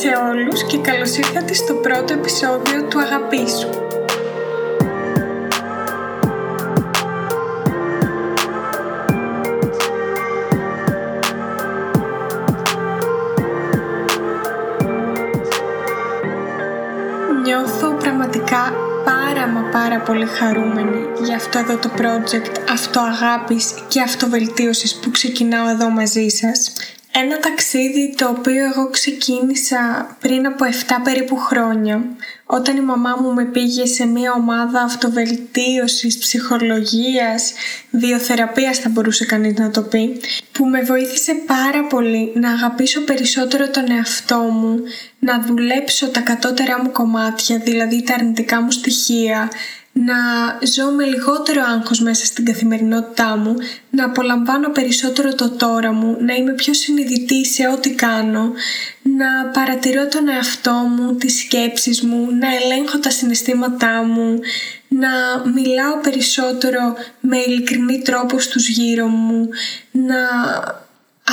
σε όλους και καλώς ήρθατε στο πρώτο επεισόδιο του Αγαπήσου. Νιώθω πραγματικά πάρα μα πάρα πολύ χαρούμενη για αυτό εδώ το project αυτοαγάπης και αυτοβελτίωσης που ξεκινάω εδώ μαζί σας ένα ταξίδι το οποίο εγώ ξεκίνησα πριν από 7 περίπου χρόνια όταν η μαμά μου με πήγε σε μια ομάδα αυτοβελτίωσης, ψυχολογίας, βιοθεραπείας θα μπορούσε κανείς να το πει που με βοήθησε πάρα πολύ να αγαπήσω περισσότερο τον εαυτό μου, να δουλέψω τα κατώτερα μου κομμάτια, δηλαδή τα αρνητικά μου στοιχεία, να ζω με λιγότερο άγχος μέσα στην καθημερινότητά μου, να απολαμβάνω περισσότερο το τώρα μου, να είμαι πιο συνειδητή σε ό,τι κάνω, να παρατηρώ τον εαυτό μου, τις σκέψεις μου, να ελέγχω τα συναισθήματά μου, να μιλάω περισσότερο με ειλικρινή τρόπο στους γύρω μου, να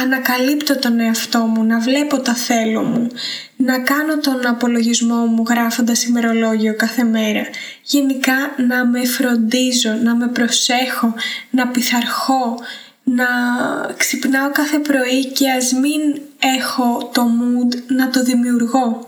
ανακαλύπτω τον εαυτό μου, να βλέπω τα θέλω μου, να κάνω τον απολογισμό μου γράφοντας ημερολόγιο κάθε μέρα. Γενικά να με φροντίζω, να με προσέχω, να πειθαρχώ, να ξυπνάω κάθε πρωί και ας μην έχω το mood να το δημιουργώ.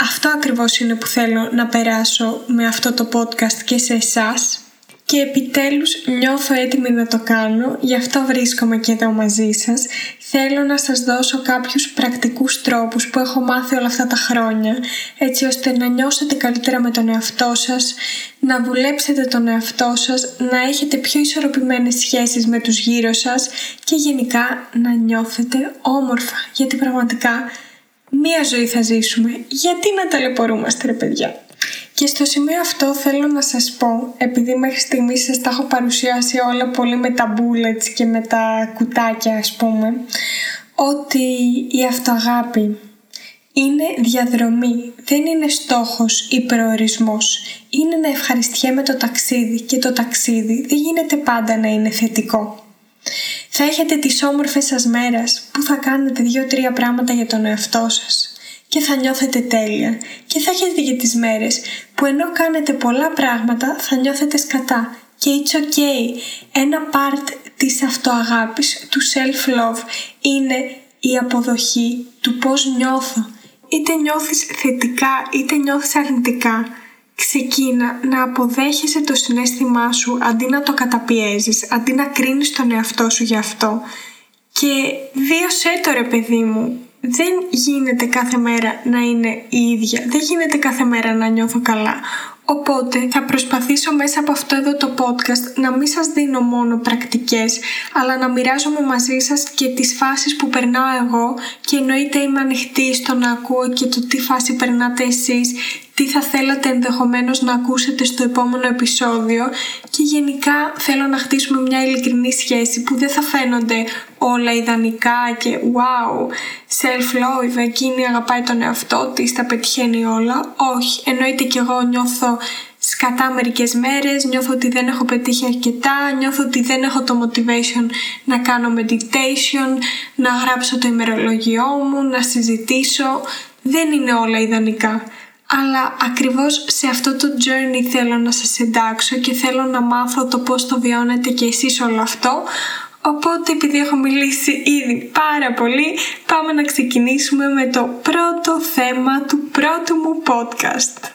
Αυτό ακριβώς είναι που θέλω να περάσω με αυτό το podcast και σε εσάς και επιτέλους νιώθω έτοιμη να το κάνω, γι' αυτό βρίσκομαι και εδώ μαζί σας. Θέλω να σας δώσω κάποιους πρακτικούς τρόπους που έχω μάθει όλα αυτά τα χρόνια, έτσι ώστε να νιώσετε καλύτερα με τον εαυτό σας, να δουλέψετε τον εαυτό σας, να έχετε πιο ισορροπημένες σχέσεις με τους γύρω σας και γενικά να νιώθετε όμορφα, γιατί πραγματικά μία ζωή θα ζήσουμε. Γιατί να ταλαιπωρούμαστε ρε παιδιά; Και στο σημείο αυτό θέλω να σας πω, επειδή μέχρι στιγμής σας τα έχω παρουσιάσει όλα πολύ με τα bullets και με τα κουτάκια ας πούμε, ότι η αυτοαγάπη είναι διαδρομή, δεν είναι στόχος ή προορισμός. Είναι να ευχαριστιέμαι το ταξίδι και το ταξίδι δεν γίνεται πάντα να είναι θετικό. Θα έχετε τις όμορφες σας μέρες που θα κάνετε δύο-τρία πράγματα για τον εαυτό σας και θα νιώθετε τέλεια και θα έχετε για τις μέρες που ενώ κάνετε πολλά πράγματα θα νιώθετε σκατά και it's okay. Ένα part της αυτοαγάπης, του self-love είναι η αποδοχή του πώς νιώθω. Είτε νιώθεις θετικά είτε νιώθεις αρνητικά ξεκίνα να αποδέχεσαι το συνέστημά σου αντί να το καταπιέζεις, αντί να κρίνεις τον εαυτό σου γι' αυτό και βίωσέ το ρε παιδί μου δεν γίνεται κάθε μέρα να είναι η ίδια. Δεν γίνεται κάθε μέρα να νιώθω καλά. Οπότε θα προσπαθήσω μέσα από αυτό εδώ το podcast να μην σας δίνω μόνο πρακτικές αλλά να μοιράζομαι μαζί σας και τις φάσεις που περνάω εγώ και εννοείται είμαι ανοιχτή στο να ακούω και το τι φάση περνάτε εσείς τι θα θέλατε ενδεχομένως να ακούσετε στο επόμενο επεισόδιο και γενικά θέλω να χτίσουμε μια ειλικρινή σχέση που δεν θα φαίνονται όλα ιδανικά και wow, self-love, εκείνη αγαπάει τον εαυτό της, τα πετυχαίνει όλα. Όχι, εννοείται και εγώ νιώθω σκατά μερικές μέρες, νιώθω ότι δεν έχω πετύχει αρκετά, νιώθω ότι δεν έχω το motivation να κάνω meditation, να γράψω το ημερολογιό μου, να συζητήσω. Δεν είναι όλα ιδανικά αλλά ακριβώς σε αυτό το journey θέλω να σας εντάξω και θέλω να μάθω το πώς το βιώνετε και εσείς όλο αυτό. Οπότε επειδή έχω μιλήσει ήδη πάρα πολύ, πάμε να ξεκινήσουμε με το πρώτο θέμα του πρώτου μου podcast.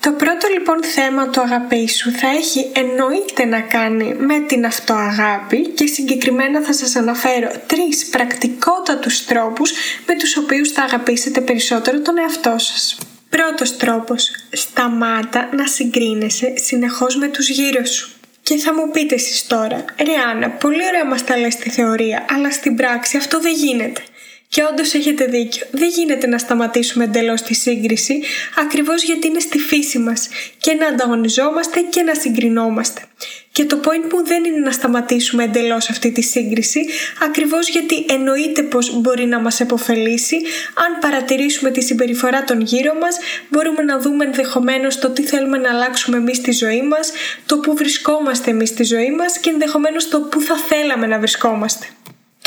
Το πρώτο λοιπόν θέμα του αγαπή σου θα έχει εννοείται να κάνει με την αυτοαγάπη και συγκεκριμένα θα σας αναφέρω τρεις πρακτικότατους τρόπους με τους οποίους θα αγαπήσετε περισσότερο τον εαυτό σας. Πρώτος τρόπος. Σταμάτα να συγκρίνεσαι συνεχώς με τους γύρω σου. Και θα μου πείτε εσείς τώρα, Ριάννα, πολύ ωραία μας τα λες στη θεωρία, αλλά στην πράξη αυτό δεν γίνεται. Και όντως έχετε δίκιο. Δεν γίνεται να σταματήσουμε εντελώς τη σύγκριση, ακριβώς γιατί είναι στη φύση μας και να ανταγωνιζόμαστε και να συγκρινόμαστε. Και το point μου δεν είναι να σταματήσουμε εντελώς αυτή τη σύγκριση, ακριβώς γιατί εννοείται πως μπορεί να μας επωφελήσει. Αν παρατηρήσουμε τη συμπεριφορά των γύρω μας, μπορούμε να δούμε ενδεχομένως το τι θέλουμε να αλλάξουμε εμείς στη ζωή μας, το που βρισκόμαστε εμείς στη ζωή μας και ενδεχομένως το που θα θέλαμε να βρισκόμαστε.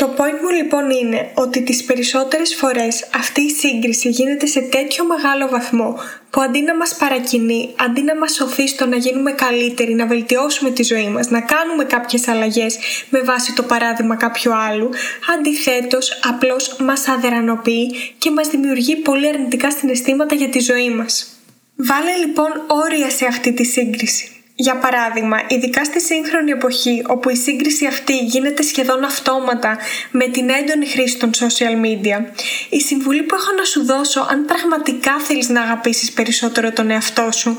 Το point μου λοιπόν είναι ότι τις περισσότερες φορές αυτή η σύγκριση γίνεται σε τέτοιο μεγάλο βαθμό που αντί να μας παρακινεί, αντί να μας σωθεί στο να γίνουμε καλύτεροι, να βελτιώσουμε τη ζωή μας, να κάνουμε κάποιες αλλαγές με βάση το παράδειγμα κάποιου άλλου, αντιθέτως απλώς μας αδερανοποιεί και μας δημιουργεί πολύ αρνητικά συναισθήματα για τη ζωή μας. Βάλε λοιπόν όρια σε αυτή τη σύγκριση. Για παράδειγμα, ειδικά στη σύγχρονη εποχή όπου η σύγκριση αυτή γίνεται σχεδόν αυτόματα με την έντονη χρήση των social media, η συμβουλή που έχω να σου δώσω αν πραγματικά θέλεις να αγαπήσεις περισσότερο τον εαυτό σου,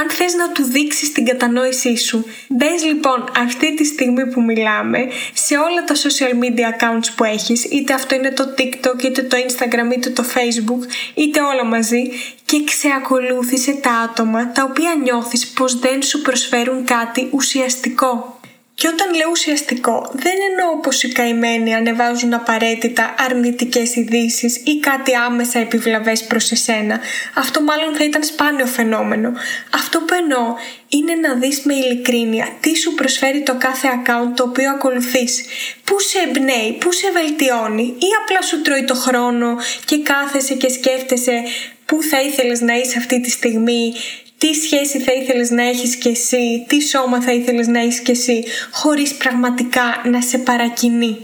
αν θες να του δείξεις την κατανόησή σου, μπες λοιπόν αυτή τη στιγμή που μιλάμε σε όλα τα social media accounts που έχεις, είτε αυτό είναι το TikTok, είτε το Instagram, είτε το Facebook, είτε όλα μαζί και ξεακολούθησε τα άτομα τα οποία νιώθεις πως δεν σου προσφέρουν κάτι ουσιαστικό. Και όταν λέω ουσιαστικό, δεν εννοώ πως οι καημένοι ανεβάζουν απαραίτητα αρνητικές ειδήσεις ή κάτι άμεσα επιβλαβές προς εσένα. Αυτό μάλλον θα ήταν σπάνιο φαινόμενο. Αυτό που εννοώ είναι να δεις με ειλικρίνεια τι σου προσφέρει το κάθε account το οποίο ακολουθείς. Πού σε εμπνέει, πού σε βελτιώνει ή απλά σου τρώει το χρόνο και κάθεσαι και σκέφτεσαι πού θα ήθελες να είσαι αυτή τη στιγμή, τι σχέση θα ήθελες να έχεις κι εσύ, τι σώμα θα ήθελες να έχεις κι εσύ, χωρίς πραγματικά να σε παρακινεί.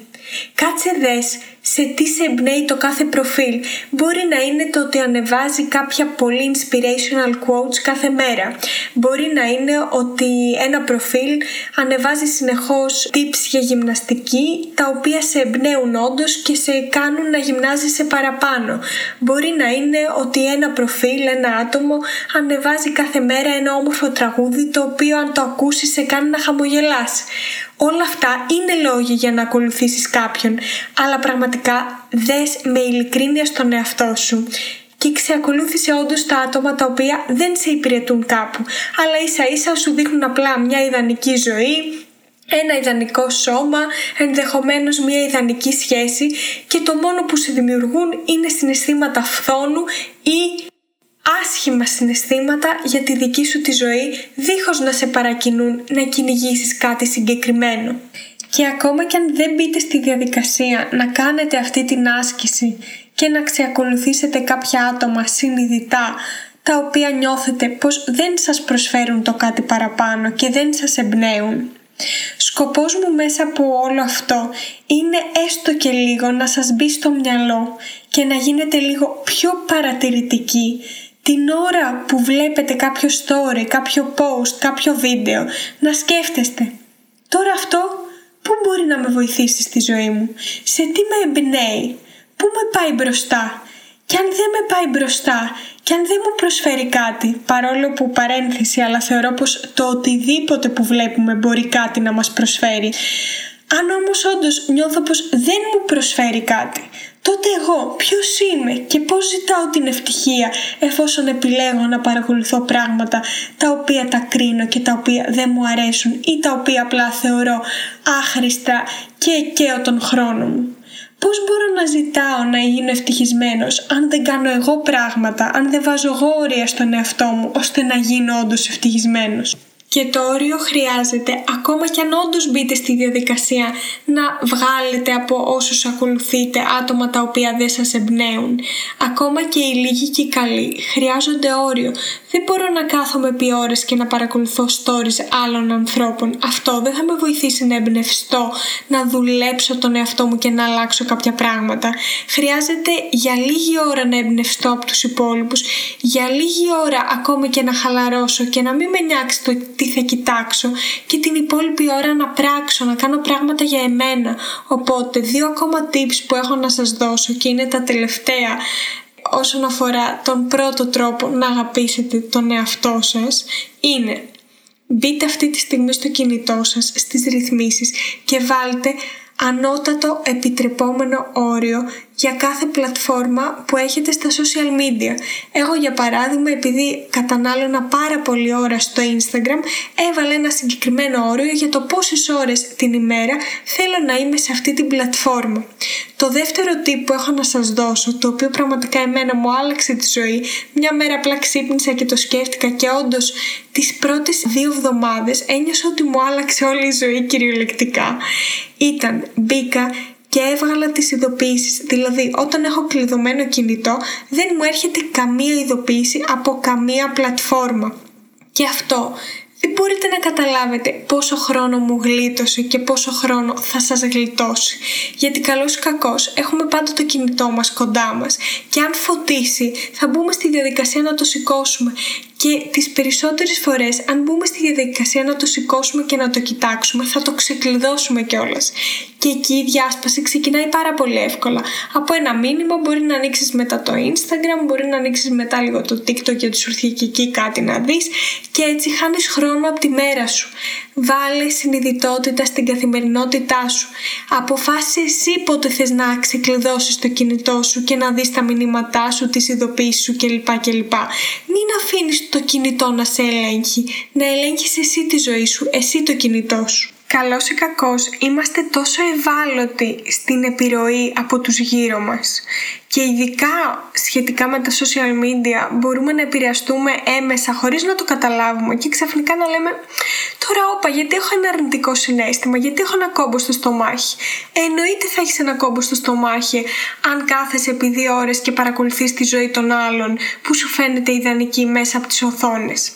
Κάτσε δες σε τι σε εμπνέει το κάθε προφίλ. Μπορεί να είναι το ότι ανεβάζει κάποια πολύ inspirational quotes κάθε μέρα. Μπορεί να είναι ότι ένα προφίλ ανεβάζει συνεχώς tips για γυμναστική τα οποία σε εμπνέουν όντως και σε κάνουν να γυμνάζεσαι παραπάνω. Μπορεί να είναι ότι ένα προφίλ, ένα άτομο ανεβάζει κάθε μέρα ένα όμορφο τραγούδι το οποίο αν το ακούσεις σε κάνει να χαμογελάς. Όλα αυτά είναι λόγοι για να ακολουθήσεις κάποιον, αλλά πραγματικά δες με ειλικρίνεια στον εαυτό σου και ξεακολούθησε όντως τα άτομα τα οποία δεν σε υπηρετούν κάπου, αλλά ίσα ίσα σου δείχνουν απλά μια ιδανική ζωή, ένα ιδανικό σώμα, ενδεχομένως μια ιδανική σχέση και το μόνο που σε δημιουργούν είναι συναισθήματα φθόνου ή άσχημα συναισθήματα για τη δική σου τη ζωή δίχως να σε παρακινούν να κυνηγήσεις κάτι συγκεκριμένο. Και ακόμα και αν δεν μπείτε στη διαδικασία να κάνετε αυτή την άσκηση και να ξεακολουθήσετε κάποια άτομα συνειδητά τα οποία νιώθετε πως δεν σας προσφέρουν το κάτι παραπάνω και δεν σας εμπνέουν. Σκοπός μου μέσα από όλο αυτό είναι έστω και λίγο να σας μπει στο μυαλό και να γίνετε λίγο πιο παρατηρητικοί την ώρα που βλέπετε κάποιο story, κάποιο post, κάποιο βίντεο, να σκέφτεστε τώρα αυτό πού μπορεί να με βοηθήσει στη ζωή μου, σε τι με εμπνέει, πού με πάει μπροστά; Και αν δεν με πάει μπροστά και αν δεν μου προσφέρει κάτι, παρόλο που παρένθεση, αλλά θεωρώ πως το οτιδήποτε που βλέπουμε μπορεί κάτι να μας προσφέρει. Αν όμως όντως νιώθω πως δεν μου προσφέρει κάτι, τότε εγώ ποιος είμαι και πώς ζητάω την ευτυχία εφόσον επιλέγω να παρακολουθώ πράγματα τα οποία τα κρίνω και τα οποία δεν μου αρέσουν ή τα οποία απλά θεωρώ άχρηστα και καίω τον χρόνο μου. Πώς μπορώ να ζητάω να γίνω ευτυχισμένος αν δεν κάνω εγώ πράγματα, αν δεν βάζω εγώ όρια στον εαυτό μου ώστε να γίνω όντως ευτυχισμένος; Και το όριο χρειάζεται, ακόμα κι αν όντως μπείτε στη διαδικασία, να βγάλετε από όσους ακολουθείτε άτομα τα οποία δεν σας εμπνέουν. Ακόμα και οι λίγοι και οι καλοί χρειάζονται όριο. Δεν μπορώ να κάθομαι επί ώρες και να παρακολουθώ stories άλλων ανθρώπων. Αυτό δεν θα με βοηθήσει να εμπνευστώ, να δουλέψω τον εαυτό μου και να αλλάξω κάποια πράγματα. Χρειάζεται για λίγη ώρα να εμπνευστώ από τους υπόλοιπους, για λίγη ώρα ακόμα και να χαλαρώσω και να μην με νιάξει το τι θα κοιτάξω και την υπόλοιπη ώρα να πράξω, να κάνω πράγματα για εμένα. Οπότε δύο ακόμα tips που έχω να σας δώσω και είναι τα τελευταία όσον αφορά τον πρώτο τρόπο να αγαπήσετε τον εαυτό σας είναι μπείτε αυτή τη στιγμή στο κινητό σας στις ρυθμίσεις και βάλτε ανώτατο επιτρεπόμενο όριο για κάθε πλατφόρμα που έχετε στα social media. Εγώ για παράδειγμα επειδή κατανάλωνα πάρα πολλή ώρα στο Instagram έβαλα ένα συγκεκριμένο όριο για το πόσες ώρες την ημέρα θέλω να είμαι σε αυτή την πλατφόρμα. Το δεύτερο tip που έχω να σας δώσω, το οποίο πραγματικά εμένα μου άλλαξε τη ζωή, μια μέρα απλά ξύπνησα και το σκέφτηκα και όντως τις πρώτες δύο εβδομάδες ένιωσα ότι μου άλλαξε όλη η ζωή κυριολεκτικά. Ήταν, μπήκα και έβγαλα τις ειδοποίησεις. Δηλαδή, όταν έχω κλειδωμένο κινητό, δεν μου έρχεται καμία ειδοποίηση από καμία πλατφόρμα. Και αυτό δεν μπορείτε να καταλάβετε πόσο χρόνο μου γλίτωσε και πόσο χρόνο θα σας γλιτώσει. Γιατί καλός ή κακός έχουμε πάντα το κινητό μας κοντά μας και αν φωτίσει θα μπούμε στη διαδικασία να το σηκώσουμε και τις περισσότερες φορές αν μπούμε στη διαδικασία να το σηκώσουμε και να το κοιτάξουμε θα το ξεκλειδώσουμε κιόλας. Και εκεί η διάσπαση ξεκινάει πάρα πολύ εύκολα. Από ένα μήνυμα μπορεί να ανοίξεις μετά το Instagram, μπορεί να ανοίξεις μετά λίγο το TikTok και του έρθει και εκεί κάτι να δεις και έτσι χάνεις χρόνο από τη μέρα σου. Βάλε συνειδητότητα στην καθημερινότητά σου. Αποφάσισε εσύ πότε θες να ξεκλειδώσεις το κινητό σου και να δεις τα μηνύματά σου, τις ειδοποίησεις σου κλπ. κλπ. Μην αφήνεις το κινητό να σε ελέγχει. Να ελέγχεις εσύ τη ζωή σου, εσύ το κινητό σου. Καλός ή κακός, είμαστε τόσο ευάλωτοι στην επιρροή από τους γύρω μας. Και ειδικά σχετικά με τα social media μπορούμε να επηρεαστούμε έμμεσα χωρίς να το καταλάβουμε και ξαφνικά να λέμε τώρα όπα γιατί έχω ένα αρνητικό συναίσθημα, γιατί έχω ένα κόμπο στο στομάχι. Εννοείται θα έχεις ένα κόμπο στο στομάχι αν κάθεσαι επί δύο ώρες και παρακολουθείς τη ζωή των άλλων που σου φαίνεται ιδανική μέσα από τις οθόνες.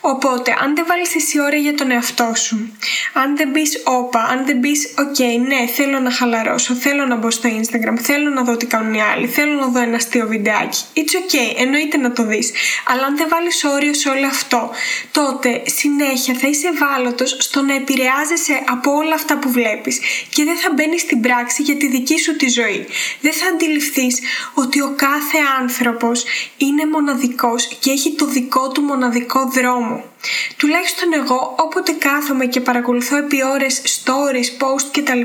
Οπότε, αν δεν βάλεις εσύ ώρα για τον εαυτό σου, αν δεν πεις όπα, αν δεν πεις οκ, ναι, θέλω να χαλαρώσω, θέλω να μπω στο Instagram, θέλω να δω τι κάνουν οι άλλοι, θέλω να δω ένα αστείο βιντεάκι. It's OK, εννοείται να το δεις. Αλλά αν δεν βάλεις όριο σε όλο αυτό, τότε συνέχεια θα είσαι ευάλωτος στο να επηρεάζεσαι από όλα αυτά που βλέπεις και δεν θα μπαίνεις στην πράξη για τη δική σου τη ζωή. Δεν θα αντιληφθείς ότι ο κάθε άνθρωπος είναι μοναδικός και έχει το δικό του μοναδικό wiederum Τουλάχιστον εγώ όποτε κάθομαι και παρακολουθώ επί ώρες stories, post κτλ.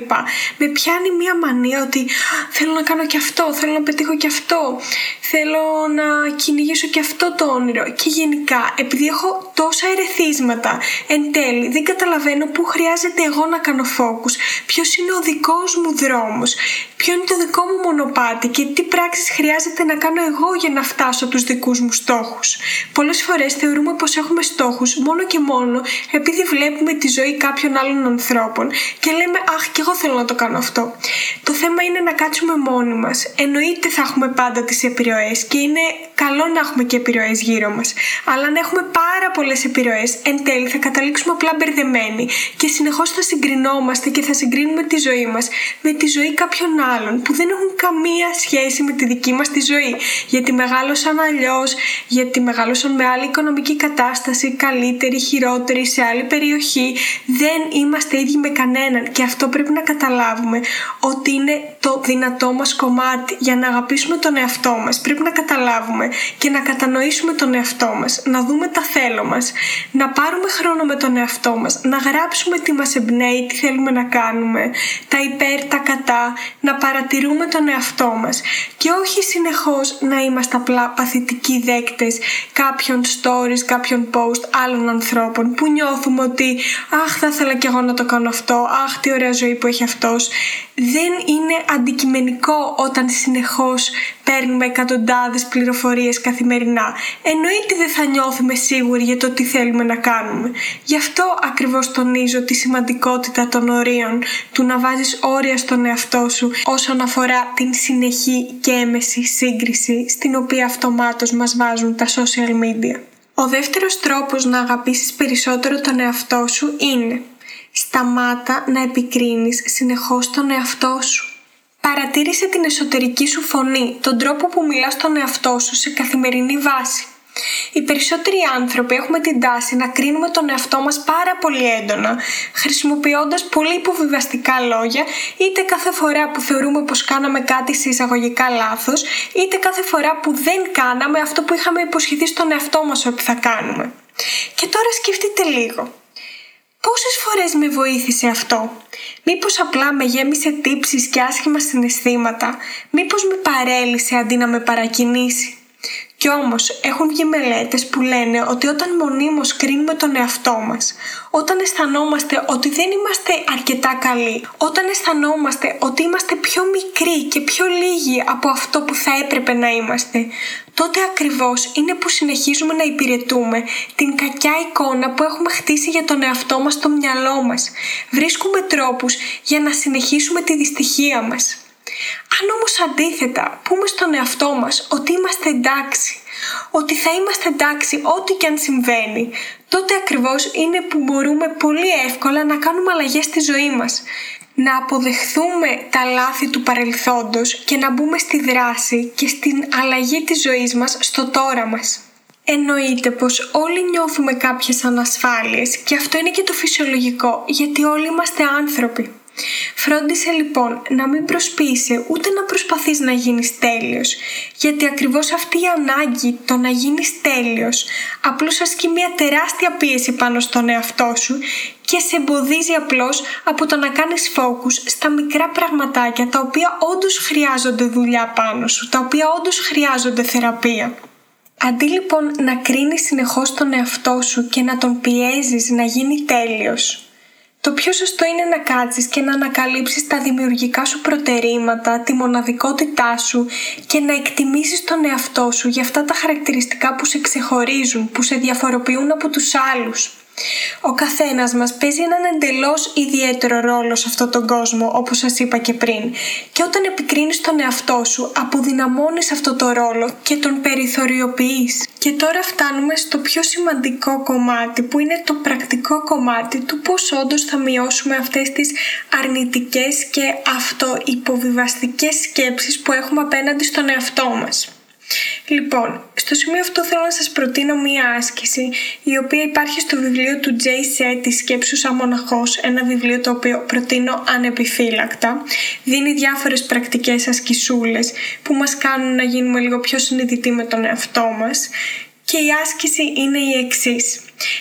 Με πιάνει μια μανία ότι θέλω να κάνω και αυτό, θέλω να πετύχω και αυτό, θέλω να κυνηγήσω και αυτό το όνειρο. Και γενικά επειδή έχω τόσα ερεθίσματα εν τέλει δεν καταλαβαίνω πού χρειάζεται εγώ να κάνω focus, ποιος είναι ο δικός μου δρόμος, ποιο είναι το δικό μου μονοπάτι και τι πράξεις χρειάζεται να κάνω εγώ για να φτάσω τους δικούς μου στόχους. Πολλές φορές θεωρούμε πως έχουμε στόχους μόνο και μόνο επειδή βλέπουμε τη ζωή κάποιων άλλων ανθρώπων και λέμε Αχ, και εγώ θέλω να το κάνω αυτό. Το θέμα είναι να κάτσουμε μόνοι μας. Εννοείται θα έχουμε πάντα τις επιρροές και είναι καλό να έχουμε και επιρροές γύρω μας. Αλλά αν έχουμε πάρα πολλές επιρροές, εν τέλει θα καταλήξουμε απλά μπερδεμένοι και συνεχώς θα συγκρινόμαστε και θα συγκρίνουμε τη ζωή μας με τη ζωή κάποιων άλλων που δεν έχουν καμία σχέση με τη δική μας τη ζωή. Γιατί μεγάλωσαν αλλιώς, γιατί μεγάλωσαν με άλλη οικονομική κατάσταση, καλύτερη, χειρότερη, σε άλλη περιοχή. Δεν είμαστε ίδιοι με κανέναν και αυτό πρέπει να καταλάβουμε ότι είναι το δυνατό μας κομμάτι για να αγαπήσουμε τον εαυτό μας. Πρέπει να καταλάβουμε και να κατανοήσουμε τον εαυτό μας, να δούμε τα θέλω μας, να πάρουμε χρόνο με τον εαυτό μας, να γράψουμε τι μας εμπνέει, τι θέλουμε να κάνουμε, τα υπέρ, τα κατά, να παρατηρούμε τον εαυτό μας και όχι συνεχώς να είμαστε απλά παθητικοί δέκτες κάποιων stories, κάποιων post άλλων ανθρώπων που νιώθουμε ότι αχ θα ήθελα κι εγώ να το κάνω αυτό, αχ τι ωραία ζωή που έχει αυτός δεν είναι αντικειμενικό όταν συνεχώς παίρνουμε εκατοντάδες πληροφορίες καθημερινά. Εννοείται δεν θα νιώθουμε σίγουροι για το τι θέλουμε να κάνουμε. Γι' αυτό ακριβώς τονίζω τη σημαντικότητα των ορίων, του να βάζεις όρια στον εαυτό σου όσον αφορά την συνεχή και έμεση σύγκριση στην οποία αυτομάτως μας βάζουν τα social media. Ο δεύτερος τρόπος να αγαπήσεις περισσότερο τον εαυτό σου είναι Σταμάτα να επικρίνεις συνεχώς τον εαυτό σου. Παρατήρησε την εσωτερική σου φωνή, τον τρόπο που μιλάς στον εαυτό σου σε καθημερινή βάση. Οι περισσότεροι άνθρωποι έχουμε την τάση να κρίνουμε τον εαυτό μας πάρα πολύ έντονα, χρησιμοποιώντας πολύ υποβιβαστικά λόγια, είτε κάθε φορά που θεωρούμε πως κάναμε κάτι σε εισαγωγικά λάθος, είτε κάθε φορά που δεν κάναμε αυτό που είχαμε υποσχεθεί στον εαυτό μας ότι θα κάνουμε. Και τώρα σκεφτείτε λίγο. Πόσες φορές με βοήθησε αυτό; Μήπως απλά με γέμισε τύψεις και άσχημα συναισθήματα; Μήπως με παρέλυσε αντί να με παρακινήσει; Κι όμως έχουν βγει μελέτες που λένε ότι όταν μονίμως κρίνουμε τον εαυτό μας, όταν αισθανόμαστε ότι δεν είμαστε αρκετά καλοί, όταν αισθανόμαστε ότι είμαστε πιο μικροί και πιο λίγοι από αυτό που θα έπρεπε να είμαστε, τότε ακριβώς είναι που συνεχίζουμε να υπηρετούμε την κακιά εικόνα που έχουμε χτίσει για τον εαυτό μας στο μυαλό μας. Βρίσκουμε τρόπους για να συνεχίσουμε τη δυστυχία μας. Αν όμως αντίθετα πούμε στον εαυτό μας ότι είμαστε εντάξει, ότι θα είμαστε εντάξει ό,τι και αν συμβαίνει, τότε ακριβώς είναι που μπορούμε πολύ εύκολα να κάνουμε αλλαγές στη ζωή μας. Να αποδεχθούμε τα λάθη του παρελθόντος και να μπούμε στη δράση και στην αλλαγή της ζωής μας στο τώρα μας. Εννοείται πως όλοι νιώθουμε κάποιες ανασφάλειες και αυτό είναι και το φυσιολογικό γιατί όλοι είμαστε άνθρωποι. Φρόντισε λοιπόν να μην προσποιείσαι ούτε να προσπαθείς να γίνεις τέλειος, γιατί ακριβώς αυτή η ανάγκη το να γίνεις τέλειος απλώς ασκεί μια τεράστια πίεση πάνω στον εαυτό σου και σε εμποδίζει απλώς από το να κάνεις focus στα μικρά πραγματάκια τα οποία όντως χρειάζονται δουλειά πάνω σου, τα οποία όντως χρειάζονται θεραπεία. Αντί λοιπόν να κρίνεις συνεχώς τον εαυτό σου και να τον πιέζεις να γίνει τέλειος, το πιο σωστό είναι να κάτσεις και να ανακαλύψεις τα δημιουργικά σου προτερήματα, τη μοναδικότητά σου και να εκτιμήσεις τον εαυτό σου για αυτά τα χαρακτηριστικά που σε ξεχωρίζουν, που σε διαφοροποιούν από τους άλλους. Ο καθένας μας παίζει έναν εντελώς ιδιαίτερο ρόλο σε αυτόν τον κόσμο, όπως σας είπα και πριν. Και όταν επικρίνεις τον εαυτό σου, αποδυναμώνεις αυτό το ρόλο και τον περιθωριοποιείς. Και τώρα φτάνουμε στο πιο σημαντικό κομμάτι, που είναι το πρακτικό κομμάτι του πώς όντως θα μειώσουμε αυτές τις αρνητικές και αυτοϋποβιβαστικές σκέψεις που έχουμε απέναντι στον εαυτό μας. Λοιπόν, στο σημείο αυτό θέλω να σας προτείνω μία άσκηση η οποία υπάρχει στο βιβλίο του Jay Seth «Τη σκέψου σαν μοναχός», ένα βιβλίο το οποίο προτείνω ανεπιφύλακτα. Δίνει διάφορες πρακτικές ασκησούλες που μας κάνουν να γίνουμε λίγο πιο συνειδητοί με τον εαυτό μας και η άσκηση είναι η εξής.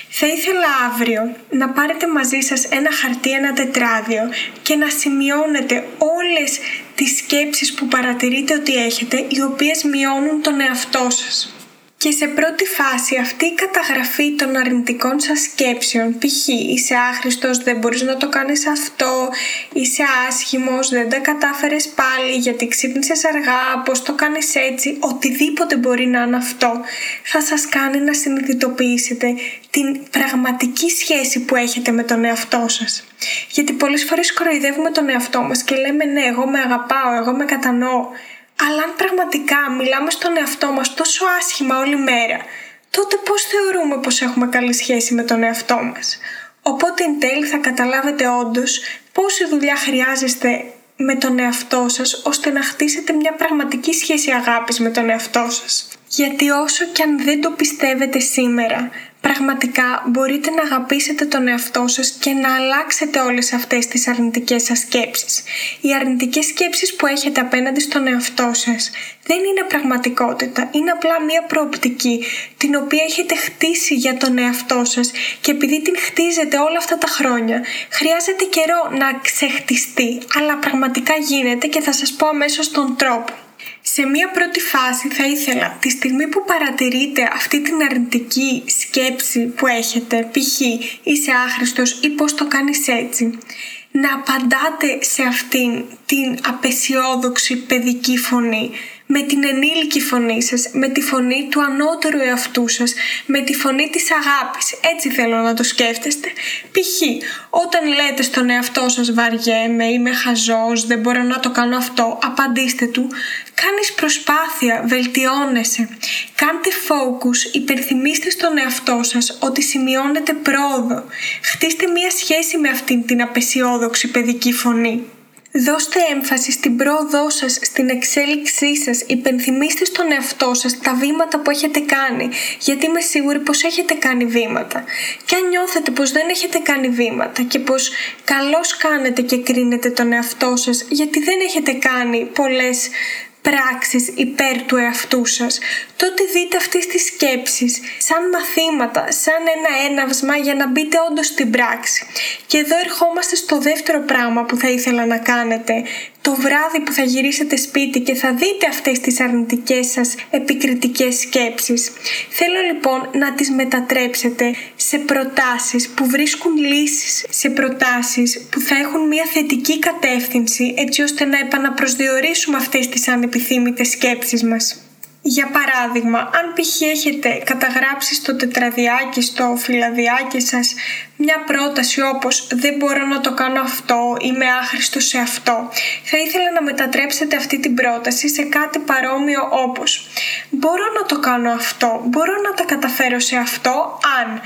Θα ήθελα αύριο να πάρετε μαζί σας ένα χαρτί, ένα τετράδιο και να σημειώνετε όλες τις σκέψεις που παρατηρείτε ότι έχετε οι οποίες μειώνουν τον εαυτό σας. Και σε πρώτη φάση αυτή η καταγραφή των αρνητικών σας σκέψεων, π.χ. είσαι άχρηστος, δεν μπορείς να το κάνεις αυτό, είσαι άσχημος, δεν τα κατάφερες πάλι γιατί ξύπνησες αργά, πώς το κάνεις έτσι, οτιδήποτε μπορεί να είναι αυτό, θα σας κάνει να συνειδητοποιήσετε την πραγματική σχέση που έχετε με τον εαυτό σας. Γιατί πολλές φορές κοροϊδεύουμε τον εαυτό μας και λέμε ναι, εγώ με αγαπάω, εγώ με κατανοώ. Αλλά αν πραγματικά μιλάμε στον εαυτό μας τόσο άσχημα όλη μέρα, τότε πώς θεωρούμε πως έχουμε καλή σχέση με τον εαυτό μας; Οπότε εν τέλει θα καταλάβετε όντως πόση δουλειά χρειάζεστε με τον εαυτό σας ώστε να χτίσετε μια πραγματική σχέση αγάπης με τον εαυτό σας. Γιατί όσο και αν δεν το πιστεύετε σήμερα, πραγματικά μπορείτε να αγαπήσετε τον εαυτό σας και να αλλάξετε όλες αυτές τις αρνητικές σας σκέψεις. Οι αρνητικές σκέψεις που έχετε απέναντι στον εαυτό σας δεν είναι πραγματικότητα, είναι απλά μία προοπτική την οποία έχετε χτίσει για τον εαυτό σας και επειδή την χτίζετε όλα αυτά τα χρόνια χρειάζεται καιρό να ξεχτιστεί, αλλά πραγματικά γίνεται και θα σας πω αμέσως τον τρόπο. Σε μία πρώτη φάση θα ήθελα τη στιγμή που παρατηρείτε αυτή την αρνητική σκέψη που έχετε, π.χ. είσαι άχρηστος ή πώς το κάνεις έτσι, να απαντάτε σε αυτήν την απεσιόδοξη παιδική φωνή με την ενήλικη φωνή σας, με τη φωνή του ανώτερου εαυτού σας, με τη φωνή της αγάπης. Έτσι θέλω να το σκέφτεστε. Π.χ. όταν λέτε στον εαυτό σας βαριέμαι, είμαι χαζός, δεν μπορώ να το κάνω αυτό, απαντήστε του. Κάνεις προσπάθεια, βελτιώνεσαι. Κάντε focus, υπερθυμίστε στον εαυτό σας ότι σημειώνετε πρόοδο. Χτίστε μία σχέση με αυτήν την απεσιόδοξη παιδική φωνή. Δώστε έμφαση στην πρόοδό σας, στην εξέλιξή σας, υπενθυμίστε στον εαυτό σας τα βήματα που έχετε κάνει, γιατί είμαι σίγουρη πως έχετε κάνει βήματα. Και αν νιώθετε πως δεν έχετε κάνει βήματα και πως καλώς κάνετε και κρίνετε τον εαυτό σας, γιατί δεν έχετε κάνει πολλές πράξεις υπέρ του εαυτού σας, τότε δείτε αυτές τις σκέψεις σαν μαθήματα, σαν ένα έναυσμα για να μπείτε όντως στην πράξη. Και εδώ ερχόμαστε στο δεύτερο πράγμα που θα ήθελα να κάνετε, το βράδυ που θα γυρίσετε σπίτι και θα δείτε αυτές τις αρνητικές σας επικριτικές σκέψεις. Θέλω λοιπόν να τις μετατρέψετε σε προτάσεις που βρίσκουν λύσεις, σε προτάσεις που θα έχουν μια θετική κατεύθυνση έτσι ώστε να επαναπροσδιορίσουμε αυτές τις ανεπιθύμητες σκέψεις μας. Για παράδειγμα, αν π.χ. έχετε καταγράψει στο τετραδιάκι, στο φυλαδιάκι σας μια πρόταση όπως «δεν μπορώ να το κάνω αυτό, είμαι άχρηστο σε αυτό», θα ήθελα να μετατρέψετε αυτή την πρόταση σε κάτι παρόμοιο όπως «μπορώ να το κάνω αυτό, μπορώ να τα καταφέρω σε αυτό αν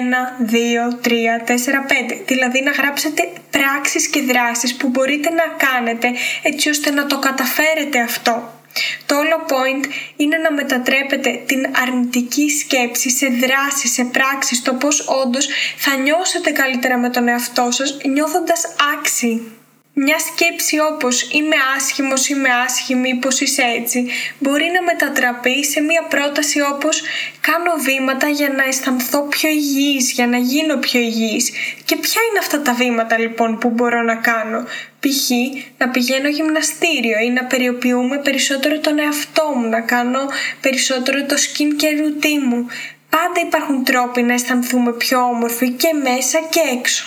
ένα, δύο, τρία, τέσσερα, πέντε. Δηλαδή να γράψετε πράξεις και δράσεις που μπορείτε να κάνετε έτσι ώστε να το καταφέρετε αυτό. Το όλο point είναι να μετατρέπετε την αρνητική σκέψη σε δράση, σε πράξη, στο πώς όντως θα νιώσετε καλύτερα με τον εαυτό σας νιώθοντας άξιοι. Μια σκέψη όπως είμαι άσχημος, είμαι άσχημη, πως είσαι έτσι μπορεί να μετατραπεί σε μια πρόταση όπως κάνω βήματα για να αισθανθώ πιο υγιής, για να γίνω πιο υγιής. Και ποια είναι αυτά τα βήματα λοιπόν που μπορώ να κάνω; Π.χ. να πηγαίνω γυμναστήριο ή να περιοποιούμε περισσότερο τον εαυτό μου, να κάνω περισσότερο το skincare routine μου. Πάντα υπάρχουν τρόποι να αισθανθούμε πιο όμορφοι και μέσα και έξω.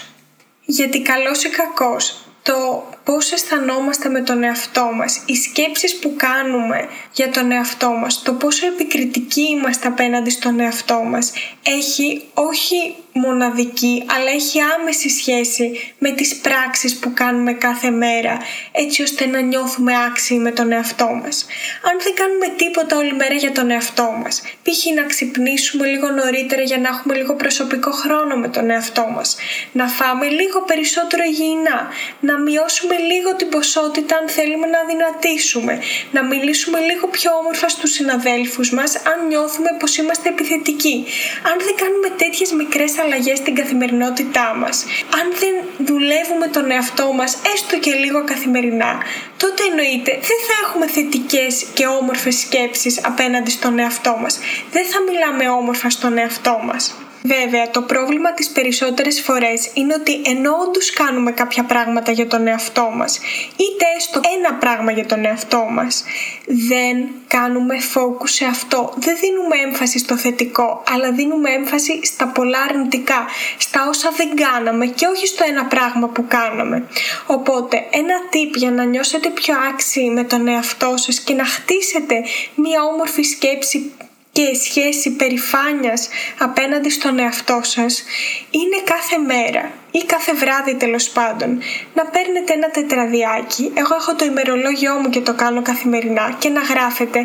Γιατί καλός ή κακός το πώς αισθανόμαστε με τον εαυτό μας, οι σκέψεις που κάνουμε για τον εαυτό μας, το πόσο επικριτικοί είμαστε απέναντι στον εαυτό μας, έχει όχι μοναδική, αλλά έχει άμεση σχέση με τις πράξεις που κάνουμε κάθε μέρα, έτσι ώστε να νιώθουμε άξιοι με τον εαυτό μας. Αν δεν κάνουμε τίποτα όλη μέρα για τον εαυτό μας, π.χ. να ξυπνήσουμε λίγο νωρίτερα για να έχουμε λίγο προσωπικό χρόνο με τον εαυτό μας, να φάμε λίγο περισσότερο υγιεινά, να μειώσουμε λίγο την ποσότητα αν θέλουμε να δυνατήσουμε, να μιλήσουμε λίγο πιο όμορφα στους συναδέλφους μας αν νιώθουμε πως είμαστε επιθετικοί. Αν δεν κάνουμε τέτοιες μικρές αλλαγές στην καθημερινότητά μας, αν δεν δουλεύουμε τον εαυτό μας έστω και λίγο καθημερινά, τότε εννοείται δεν θα έχουμε θετικές και όμορφες σκέψεις απέναντι στον εαυτό μας. Δεν θα μιλάμε όμορφα στον εαυτό μας. Βέβαια, το πρόβλημα τις περισσότερες φορές είναι ότι ενώ όντως κάνουμε κάποια πράγματα για τον εαυτό μας, είτε έστω ένα πράγμα για τον εαυτό μας, δεν κάνουμε focus σε αυτό. Δεν δίνουμε έμφαση στο θετικό, αλλά δίνουμε έμφαση στα πολλά αρνητικά, στα όσα δεν κάναμε και όχι στο ένα πράγμα που κάναμε. Οπότε, ένα tip για να νιώσετε πιο άξιοι με τον εαυτό σας και να χτίσετε μία όμορφη σκέψη και σχέση περηφάνειας απέναντι στον εαυτό σας είναι κάθε μέρα ή κάθε βράδυ τέλος πάντων να παίρνετε ένα τετραδιάκι, εγώ έχω το ημερολόγιό μου και το κάνω καθημερινά και να γράφετε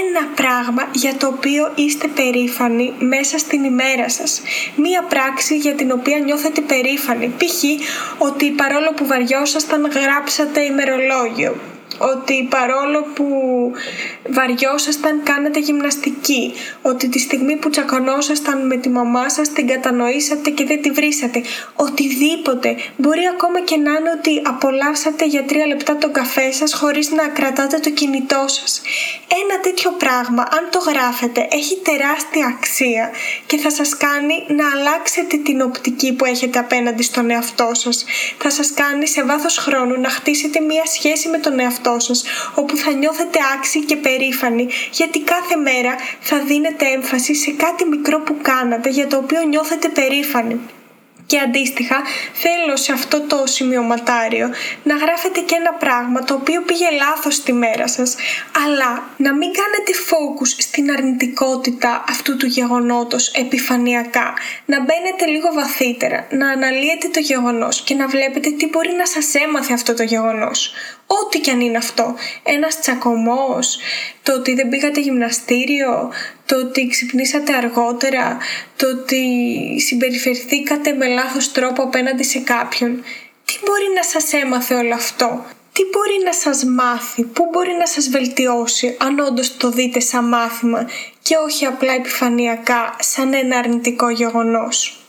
ένα πράγμα για το οποίο είστε περήφανοι μέσα στην ημέρα σας. Μία πράξη για την οποία νιώθετε περήφανοι. Π.χ. ότι παρόλο που βαριόσασταν γράψατε ημερολόγιο ότι παρόλο που βαριόσασταν κάνατε γυμναστική, ότι τη στιγμή που τσακωνόσασταν με τη μαμά σας την κατανοήσατε και δεν τη βρήσατε, οτιδήποτε. Μπορεί ακόμα και να είναι ότι απολαύσατε για τρία λεπτά τον καφέ σας χωρίς να κρατάτε το κινητό σας. Ένα τέτοιο πράγμα, αν το γράφετε, έχει τεράστια αξία και θα σας κάνει να αλλάξετε την οπτική που έχετε απέναντι στον εαυτό σας. Θα σας κάνει σε βάθος χρόνου να χτίσετε μία σχέση με τον εαυτό όπου θα νιώθετε άξιοι και περήφανοι γιατί κάθε μέρα θα δίνετε έμφαση σε κάτι μικρό που κάνατε για το οποίο νιώθετε περήφανοι. Και αντίστοιχα θέλω σε αυτό το σημειωματάριο να γράφετε και ένα πράγμα το οποίο πήγε λάθος στη μέρα σας αλλά να μην κάνετε focus στην αρνητικότητα αυτού του γεγονότος επιφανειακά να μπαίνετε λίγο βαθύτερα, να αναλύετε το γεγονός και να βλέπετε τι μπορεί να σας έμαθε αυτό το γεγονός ό,τι και αν είναι αυτό. Ένας τσακωμός, το ότι δεν πήγατε γυμναστήριο, το ότι ξυπνήσατε αργότερα, το ότι συμπεριφερθήκατε με λάθος τρόπο απέναντι σε κάποιον. Τι μπορεί να σας έμαθε όλο αυτό; Τι μπορεί να σας μάθει, πού μπορεί να σας βελτιώσει αν όντως το δείτε σαν μάθημα και όχι απλά επιφανειακά σαν ένα αρνητικό γεγονός;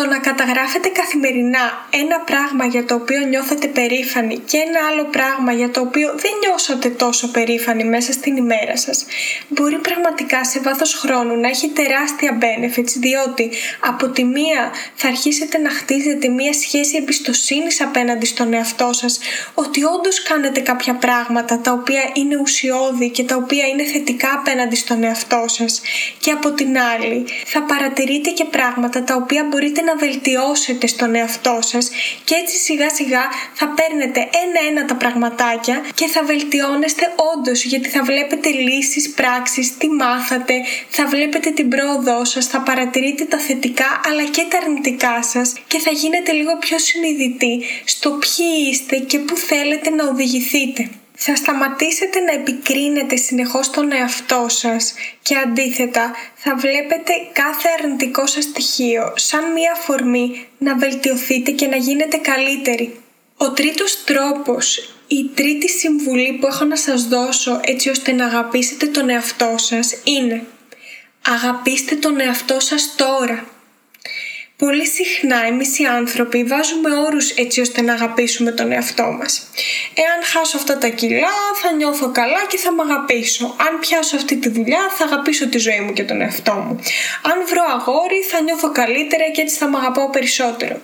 Το να καταγράφετε καθημερινά ένα πράγμα για το οποίο νιώθετε περήφανοι και ένα άλλο πράγμα για το οποίο δεν νιώσατε τόσο περήφανοι μέσα στην ημέρα σας μπορεί πραγματικά σε βάθος χρόνου να έχει τεράστια benefits διότι από τη μία θα αρχίσετε να χτίζετε μία σχέση εμπιστοσύνης απέναντι στον εαυτό σας ότι όντως κάνετε κάποια πράγματα τα οποία είναι ουσιώδη και τα οποία είναι θετικά απέναντι στον εαυτό σας. Και από την άλλη θα παρατηρείτε και πράγματα τα οποία μπορείτε να βελτιώσετε στον εαυτό σας και έτσι σιγά σιγά θα παίρνετε ένα-ένα τα πραγματάκια και θα βελτιώνεστε όντως γιατί θα βλέπετε λύσεις, πράξεις, τι μάθατε, θα βλέπετε την πρόοδό σας, θα παρατηρείτε τα θετικά αλλά και τα αρνητικά σας και θα γίνετε λίγο πιο συνειδητοί στο ποιοι είστε και πού θέλετε να οδηγηθείτε θα σταματήσετε να επικρίνετε συνεχώς τον εαυτό σας και αντίθετα θα βλέπετε κάθε αρνητικό σας στοιχείο σαν μία φορμή να βελτιωθείτε και να γίνετε καλύτεροι. Ο τρίτος τρόπος, η τρίτη συμβουλή που έχω να σας δώσω έτσι ώστε να αγαπήσετε τον εαυτό σας είναι Αγαπήστε τον εαυτό σας τώρα. Πολύ συχνά εμείς οι άνθρωποι βάζουμε όρους έτσι ώστε να αγαπήσουμε τον εαυτό μας. Εάν χάσω αυτά τα κιλά θα νιώθω καλά και θα με αγαπήσω. Αν πιάσω αυτή τη δουλειά θα αγαπήσω τη ζωή μου και τον εαυτό μου. Αν βρω αγόρι θα νιώθω καλύτερα και έτσι θα με αγαπάω περισσότερο.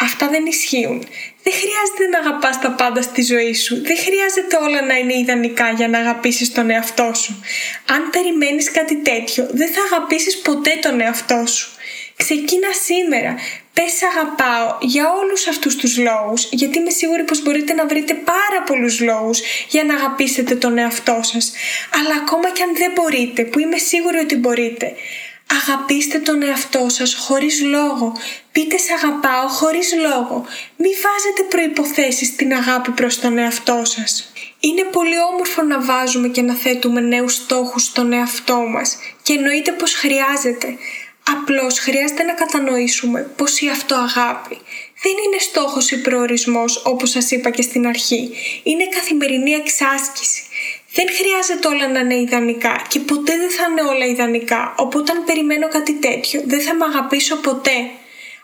Αυτά δεν ισχύουν. Δεν χρειάζεται να αγαπάς τα πάντα στη ζωή σου. Δεν χρειάζεται όλα να είναι ιδανικά για να αγαπήσεις τον εαυτό σου. Αν περιμένεις κάτι τέτοιο, δεν θα αγαπήσεις ποτέ τον εαυτό σου. Ξεκίνα σήμερα. Πες αγαπάω για όλους αυτούς τους λόγους, γιατί είμαι σίγουρη πως μπορείτε να βρείτε πάρα πολλούς λόγους για να αγαπήσετε τον εαυτό σας. Αλλά ακόμα και αν δεν μπορείτε, που είμαι σίγουρη ότι μπορείτε, Αγαπήστε τον εαυτό σας χωρίς λόγο. Πείτε σε αγαπάω χωρίς λόγο. Μη βάζετε προϋποθέσεις στην αγάπη προς τον εαυτό σας. Είναι πολύ όμορφο να βάζουμε και να θέτουμε νέους στόχους στον εαυτό μας και εννοείται πως χρειάζεται. Απλώς χρειάζεται να κατανοήσουμε πως η αυτοαγάπη δεν είναι στόχος ή προορισμός όπως σας είπα και στην αρχή. Είναι καθημερινή εξάσκηση. Δεν χρειάζεται όλα να είναι ιδανικά και ποτέ δεν θα είναι όλα ιδανικά. Οπότε αν περιμένω κάτι τέτοιο δεν θα με αγαπήσω ποτέ.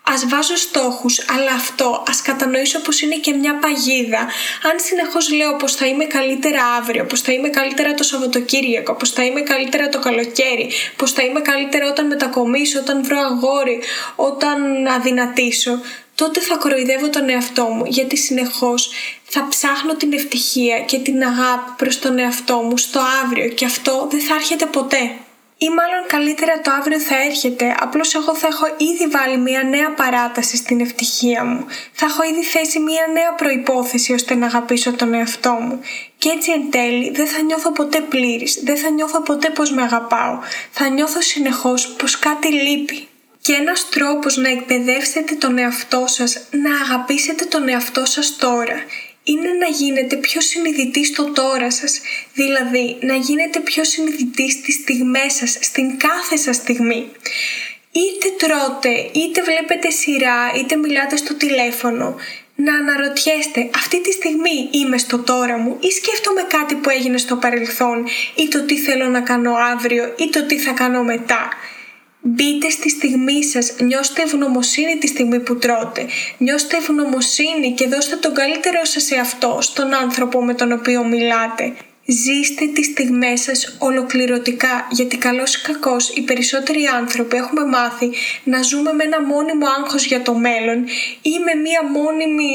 Α βάζω στόχους, αλλά αυτό ας κατανοήσω πως είναι και μια παγίδα. Αν συνεχώς λέω πως θα είμαι καλύτερα αύριο, πως θα είμαι καλύτερα το Σαββατοκύριακο, πως θα είμαι καλύτερα το καλοκαίρι, πως θα είμαι καλύτερα όταν μετακομίσω, όταν βρω αγόρι, όταν αδυνατήσω, τότε θα κοροϊδεύω τον εαυτό μου γιατί συνεχώς θα ψάχνω την ευτυχία και την αγάπη προς τον εαυτό μου στο αύριο και αυτό δεν θα έρχεται ποτέ ή μάλλον καλύτερα το αύριο θα έρχεται, απλώς εγώ θα έχω ήδη βάλει μια νέα παράταση στην ευτυχία μου. Θα έχω ήδη θέσει μια νέα προϋπόθεση ώστε να αγαπήσω τον εαυτό μου. Και έτσι εν τέλει δεν θα νιώθω ποτέ πλήρης, δεν θα νιώθω ποτέ πως με αγαπάω. Θα νιώθω συνεχώς πως κάτι λείπει. Και ένας τρόπος να εκπαιδεύσετε τον εαυτό σας, να αγαπήσετε τον εαυτό σας τώρα είναι να γίνετε πιο συνειδητοί στο τώρα σας, δηλαδή να γίνετε πιο συνειδητοί στις στιγμές σας, στην κάθε σας στιγμή. Είτε τρώτε, είτε βλέπετε σειρά, είτε μιλάτε στο τηλέφωνο, να αναρωτιέστε αυτή τη στιγμή είμαι στο τώρα μου ή σκέφτομαι κάτι που έγινε στο παρελθόν ή το τι θέλω να κάνω αύριο ή το τι θα κάνω μετά. Μπείτε στη στιγμή σας, νιώστε ευγνωμοσύνη τη στιγμή που τρώτε. Νιώστε ευγνωμοσύνη και δώστε τον καλύτερό σας σε αυτό, στον άνθρωπο με τον οποίο μιλάτε. Ζήστε τις στιγμές σας ολοκληρωτικά γιατί καλός ή κακός οι περισσότεροι άνθρωποι έχουμε μάθει να ζούμε με ένα μόνιμο άγχος για το μέλλον ή με μία μόνιμη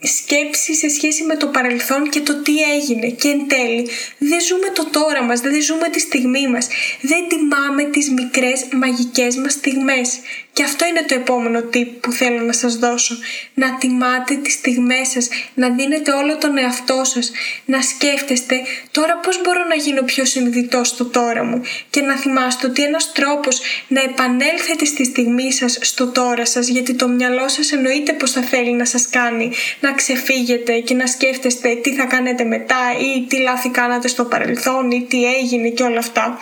σκέψη σε σχέση με το παρελθόν και το τι έγινε. Και εν τέλει δεν ζούμε το τώρα μας, δεν ζούμε τη στιγμή μας, δεν τιμάμε τις μικρές μαγικές μας στιγμές. Και αυτό είναι το επόμενο tip που θέλω να σας δώσω. Να τιμάτε τις στιγμές σας, να δίνετε όλο τον εαυτό σας, να σκέφτεστε τώρα πώς μπορώ να γίνω πιο συνειδητός στο τώρα μου και να θυμάστε ότι ένας τρόπος να επανέλθετε στη στιγμή σας στο τώρα σας γιατί το μυαλό σας εννοείται πως θα θέλει να σας κάνει να ξεφύγετε και να σκέφτεστε τι θα κάνετε μετά ή τι λάθη κάνατε στο παρελθόν ή τι έγινε και όλα αυτά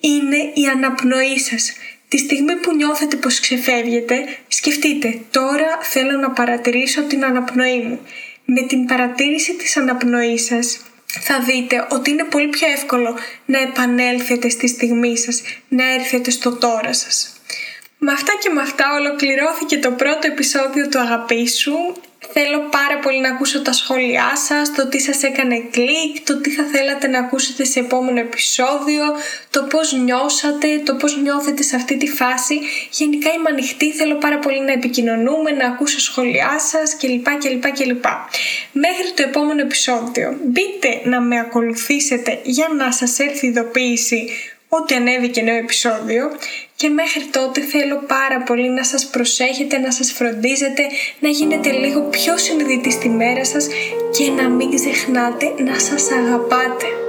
είναι η αναπνοή σας Τη στιγμή που νιώθετε πως ξεφεύγετε, σκεφτείτε «Τώρα θέλω να παρατηρήσω την αναπνοή μου». Με την παρατήρηση της αναπνοής σας θα δείτε ότι είναι πολύ πιο εύκολο να επανέλθετε στη στιγμή σας, να έρθετε στο τώρα σας. Με αυτά και με αυτά ολοκληρώθηκε το πρώτο επεισόδιο του Αγαπήσου. Θέλω πάρα πολύ να ακούσω τα σχόλιά σας, το τι σας έκανε κλικ, το τι θα θέλατε να ακούσετε σε επόμενο επεισόδιο, το πώς νιώσατε, το πώς νιώθετε σε αυτή τη φάση. Γενικά είμαι ανοιχτή, θέλω πάρα πολύ να επικοινωνούμε, να ακούσω σχόλιά σας κλπ. κλπ, κλπ. Μέχρι το επόμενο επεισόδιο μπείτε να με ακολουθήσετε για να σας έρθει ειδοποίηση ότι ανέβηκε νέο επεισόδιο και μέχρι τότε θέλω πάρα πολύ να σας προσέχετε, να σας φροντίζετε, να γίνετε λίγο πιο συνειδητοί στη μέρα σας και να μην ξεχνάτε να σας αγαπάτε.